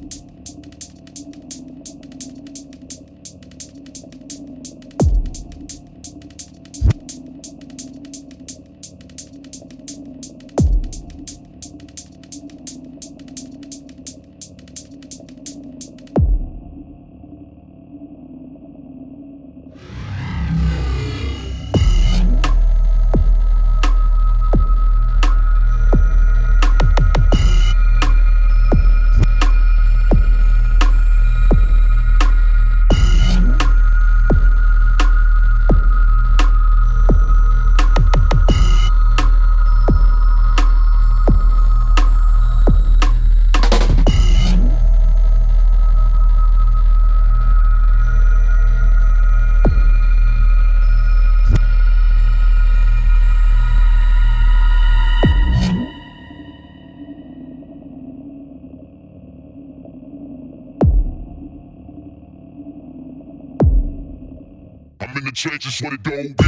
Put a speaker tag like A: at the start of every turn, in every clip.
A: you trenches when it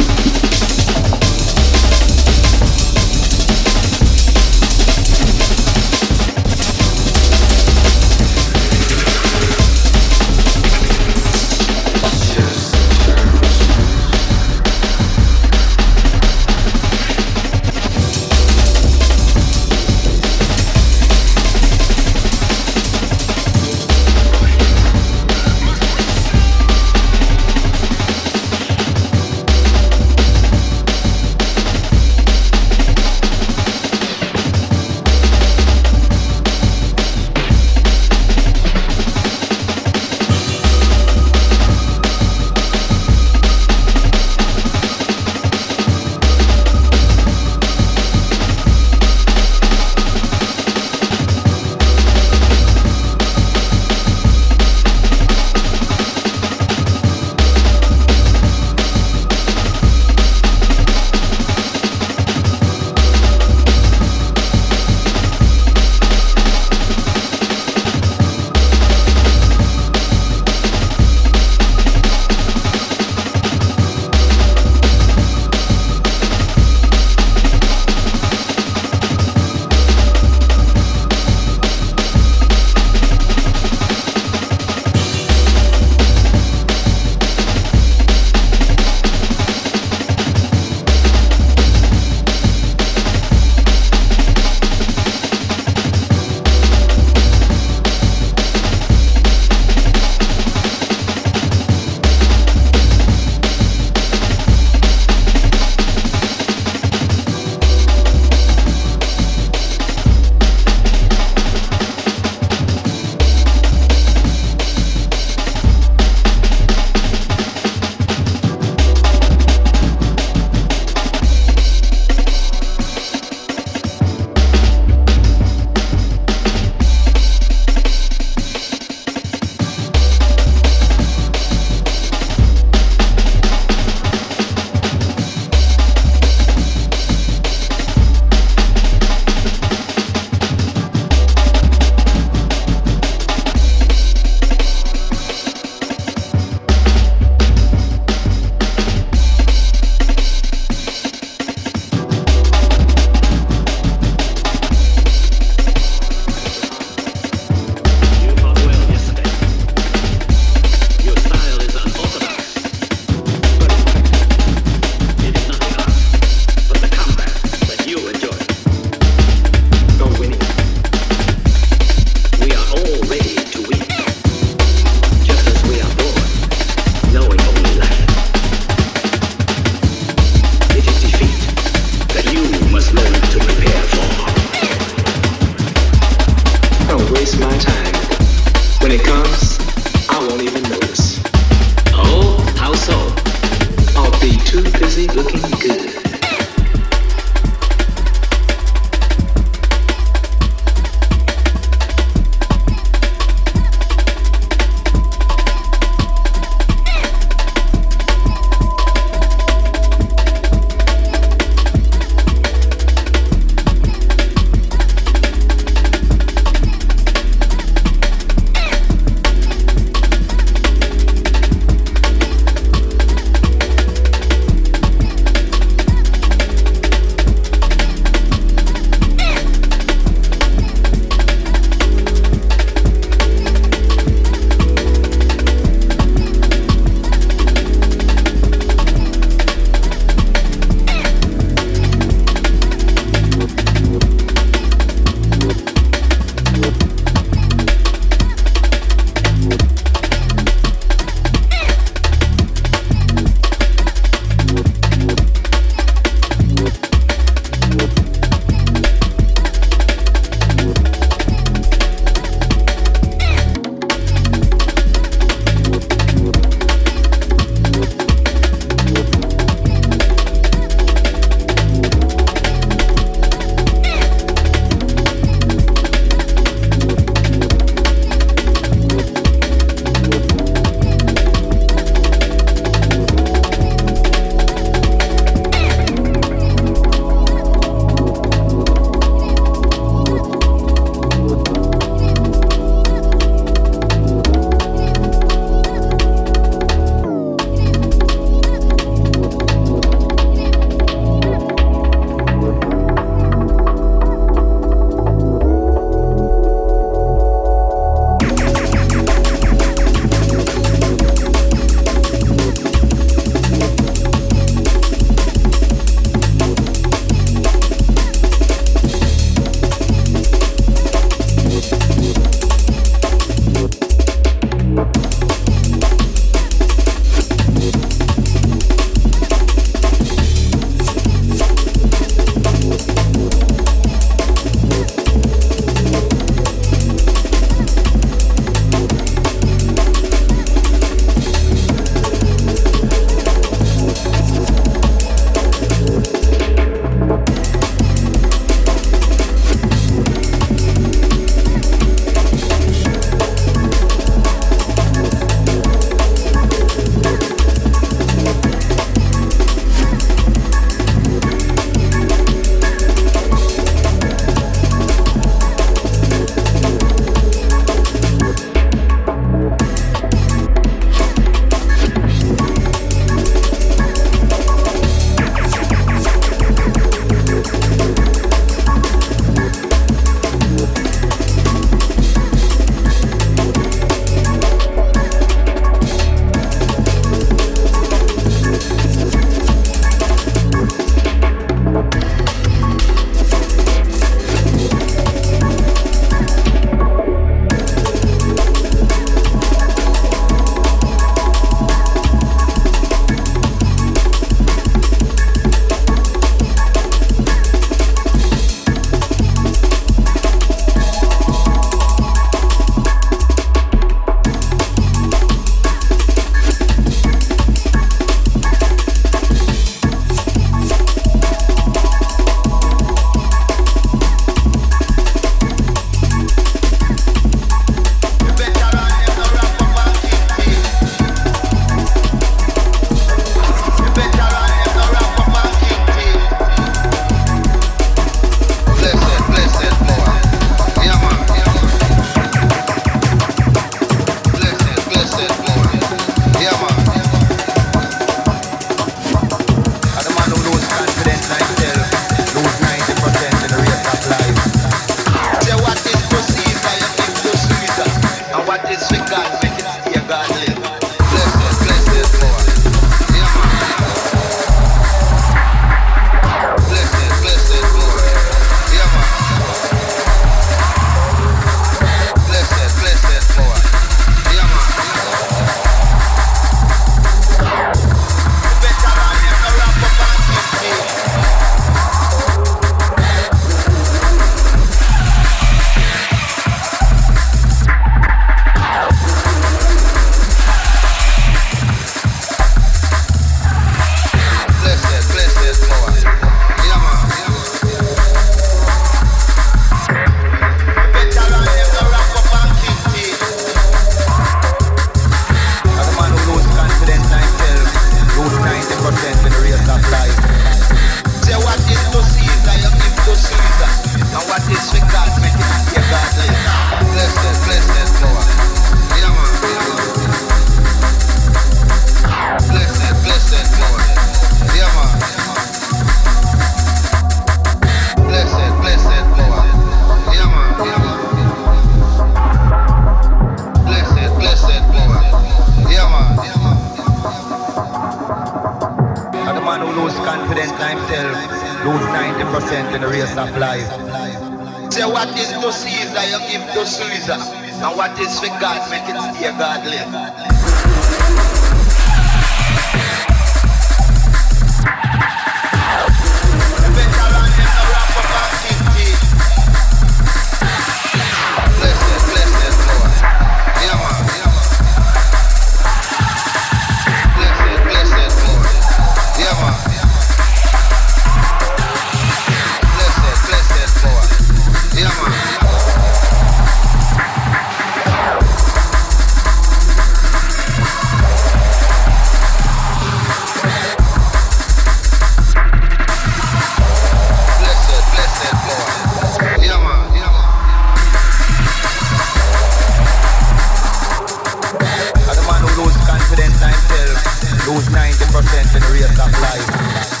B: Who's
A: 90% in the
C: race of life.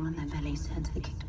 C: On
D: their bellies to the kingdom